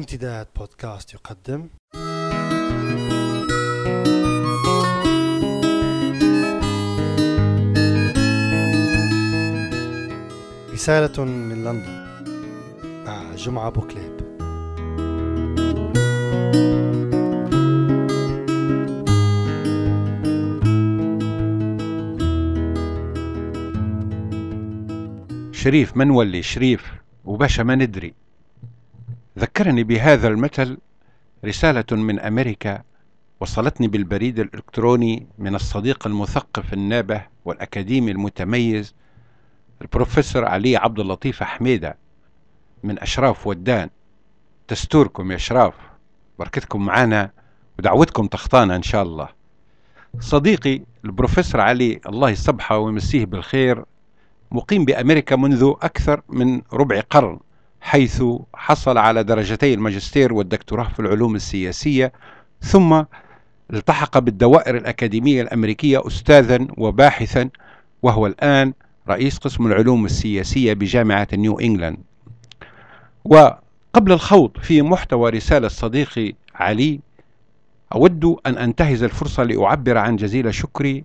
امتداد بودكاست يقدم. رسالة من لندن. مع جمعة بوكليب شريف ما نولي شريف. وباشا ما ندري. ذكرني بهذا المثل رسالة من أمريكا وصلتني بالبريد الإلكتروني من الصديق المثقف النابه والأكاديمي المتميز البروفيسور علي عبد اللطيف حميدة من أشراف ودان. تستوركم يا أشراف بركتكم معنا ودعوتكم تخطانا إن شاء الله. صديقي البروفيسور علي الله يصبحه ويمسيه بالخير مقيم بأمريكا منذ أكثر من ربع قرن. حيث حصل على درجتي الماجستير والدكتوراه في العلوم السياسية ثم التحق بالدوائر الأكاديمية الأمريكية أستاذا وباحثا وهو الآن رئيس قسم العلوم السياسية بجامعة نيو إنجلاند. وقبل الخوض في محتوى رسالة صديقي علي أود أن أنتهز الفرصة لأعبر عن جزيل شكري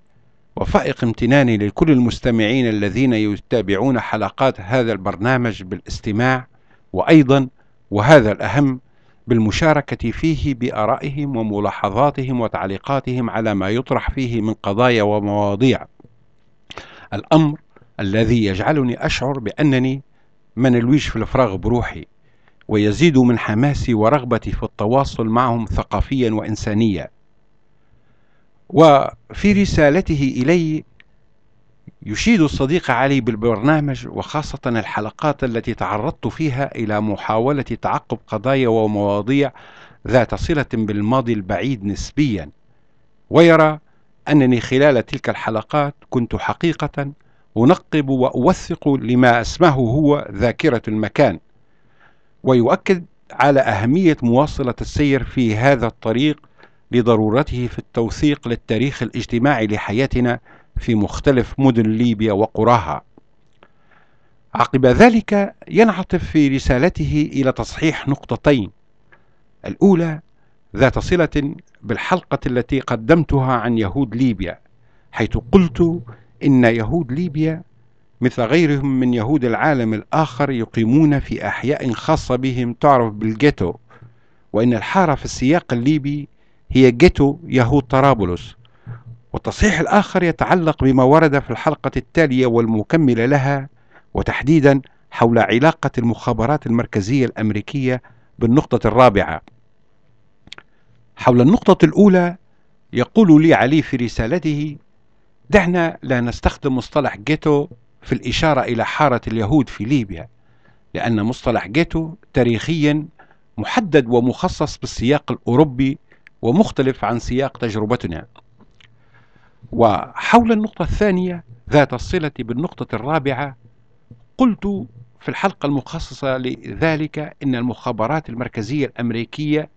وفائق امتناني لكل المستمعين الذين يتابعون حلقات هذا البرنامج بالاستماع. وأيضا وهذا الأهم بالمشاركة فيه بآرائهم وملاحظاتهم وتعليقاتهم على ما يطرح فيه من قضايا ومواضيع. الأمر الذي يجعلني أشعر بأنني من الويش في الفراغ بروحي ويزيد من حماسي ورغبتي في التواصل معهم ثقافيا وإنسانيا. وفي رسالته إلي يشيد الصديق علي بالبرنامج وخاصة الحلقات التي تعرضت فيها إلى محاولة تعقب قضايا ومواضيع ذات صلة بالماضي البعيد نسبيا. ويرى أنني خلال تلك الحلقات كنت حقيقة أنقب وأوثق لما اسمه هو ذاكرة المكان. ويؤكد على أهمية مواصلة السير في هذا الطريق لضرورته في التوثيق للتاريخ الاجتماعي لحياتنا في مختلف مدن ليبيا وقراها عقب ذلك ينعطف في رسالته إلى تصحيح نقطتين. الأولى ذات صلة بالحلقة التي قدمتها عن يهود ليبيا حيث قلت إن يهود ليبيا مثل غيرهم من يهود العالم الآخر يقيمون في أحياء خاصة بهم تعرف بالجيتو وإن الحارة في السياق الليبي هي جيتو يهود طرابلس. والتصحيح الآخر يتعلق بما ورد في الحلقة التالية والمكملة لها وتحديدا حول علاقة المخابرات المركزية الأمريكية بالنقطة الرابعة. حول النقطة الأولى يقول لي علي في رسالته دعنا لا نستخدم مصطلح جيتو في الإشارة إلى حارة اليهود في ليبيا لأن مصطلح جيتو تاريخيا محدد ومخصص بالسياق الأوروبي ومختلف عن سياق تجربتنا. وحول النقطة الثانية ذات الصلة بالنقطة الرابعة قلت في الحلقة المخصصة لذلك إن المخابرات المركزية الأمريكية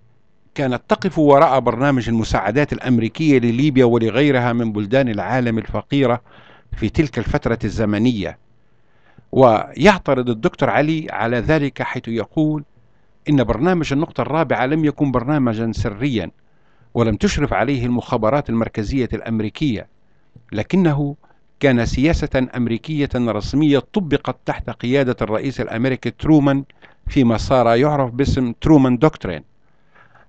كانت تقف وراء برنامج المساعدات الأمريكية لليبيا ولغيرها من بلدان العالم الفقيرة في تلك الفترة الزمنية. ويعترض الدكتور علي على ذلك حيث يقول إن برنامج النقطة الرابعة لم يكن برنامجا سريا ولم تشرف عليه المخابرات المركزية الأمريكية لكنه كان سياسة أمريكية رسمية طبقت تحت قيادة الرئيس الأمريكي ترومان فيما صار يعرف باسم ترومان دوكترين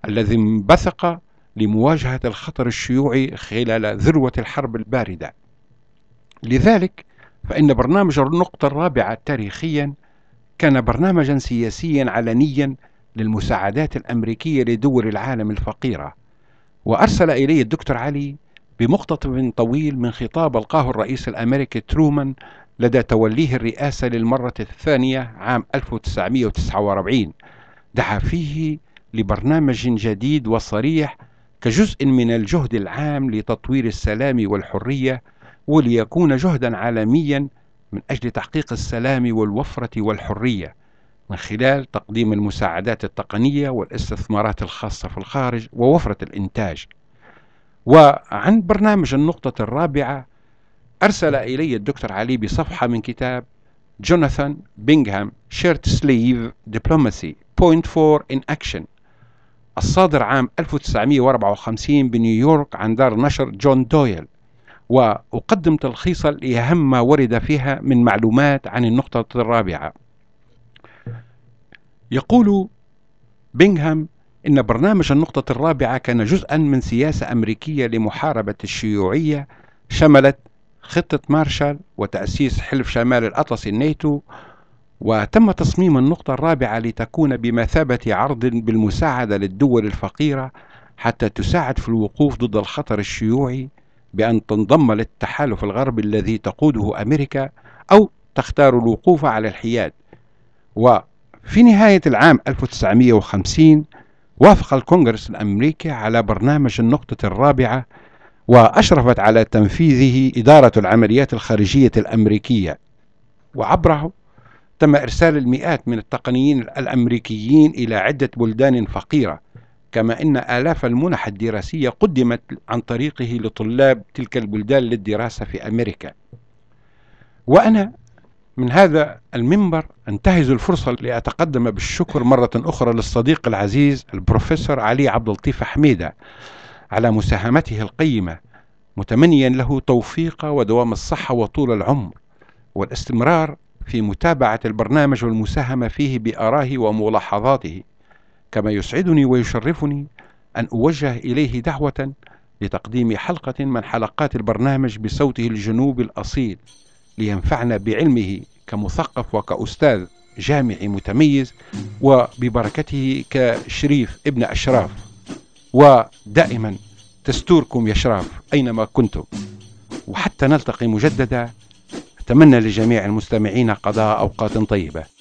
الذي انبثق لمواجهة الخطر الشيوعي خلال ذروة الحرب الباردة. لذلك فإن برنامج النقطة الرابعة تاريخيا كان برنامجا سياسيا علنيا للمساعدات الأمريكية لدول العالم الفقيرة. وأرسل إلي الدكتور علي بمقتطف طويل من خطاب ألقاه الرئيس الأمريكي ترومان لدى توليه الرئاسة للمرة الثانية عام 1949 دعا فيه لبرنامج جديد وصريح كجزء من الجهد العام لتطوير السلام والحرية وليكون جهدا عالميا من أجل تحقيق السلام والوفرة والحرية. من خلال تقديم المساعدات التقنية والاستثمارات الخاصة في الخارج ووفرة الإنتاج. وعن برنامج النقطة الرابعة أرسل إلي الدكتور علي بصفحة من كتاب Jonathan Bingham Shirt Sleeve Diplomacy Point 4 in Action. الصادر عام 1954 بنيويورك عن دار نشر جون دويل. وأقدم تلخيصا لأهم ما ورد فيها من معلومات عن النقطة الرابعة. يقول بينغهام إن برنامج النقطة الرابعة كان جزءا من سياسة أمريكية لمحاربة الشيوعية شملت خطة مارشال وتأسيس حلف شمال الأطلسي الناتو وتم تصميم النقطة الرابعة لتكون بمثابة عرض بالمساعدة للدول الفقيرة حتى تساعد في الوقوف ضد الخطر الشيوعي بأن تنضم للتحالف الغربي الذي تقوده أمريكا أو تختار الوقوف على الحياد. وفي نهاية العام 1950 وافق الكونغرس الأمريكي على برنامج النقطة الرابعة وأشرفت على تنفيذه إدارة العمليات الخارجية الأمريكية. وعبره تم إرسال المئات من التقنيين الأمريكيين إلى عدة بلدان فقيرة كما أن آلاف المنح الدراسية قدمت عن طريقه لطلاب تلك البلدان للدراسة في أمريكا. وأنا من هذا المنبر انتهز الفرصة لأتقدم بالشكر مرة أخرى للصديق العزيز البروفيسور علي عبد اللطيف حميدة على مساهمته القيمة متمنيا له توفيق ودوام الصحة وطول العمر والاستمرار في متابعة البرنامج والمساهمة فيه بآرائه وملاحظاته كما يسعدني ويشرفني أن أوجه إليه دعوة لتقديم حلقة من حلقات البرنامج بصوته الجنوب الأصيل. لينفعنا بعلمه كمثقف وكأستاذ جامعي متميز وببركته كشريف ابن أشراف. ودائما تستوركم يا شراف أينما كنتم. وحتى نلتقي مجددا أتمنى لجميع المستمعين قضاء أوقات طيبة.